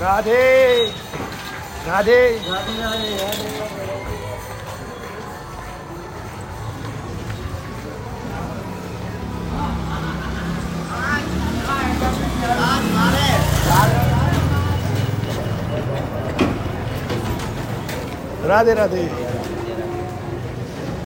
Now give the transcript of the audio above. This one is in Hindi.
राधे। राधे। राधे राधे।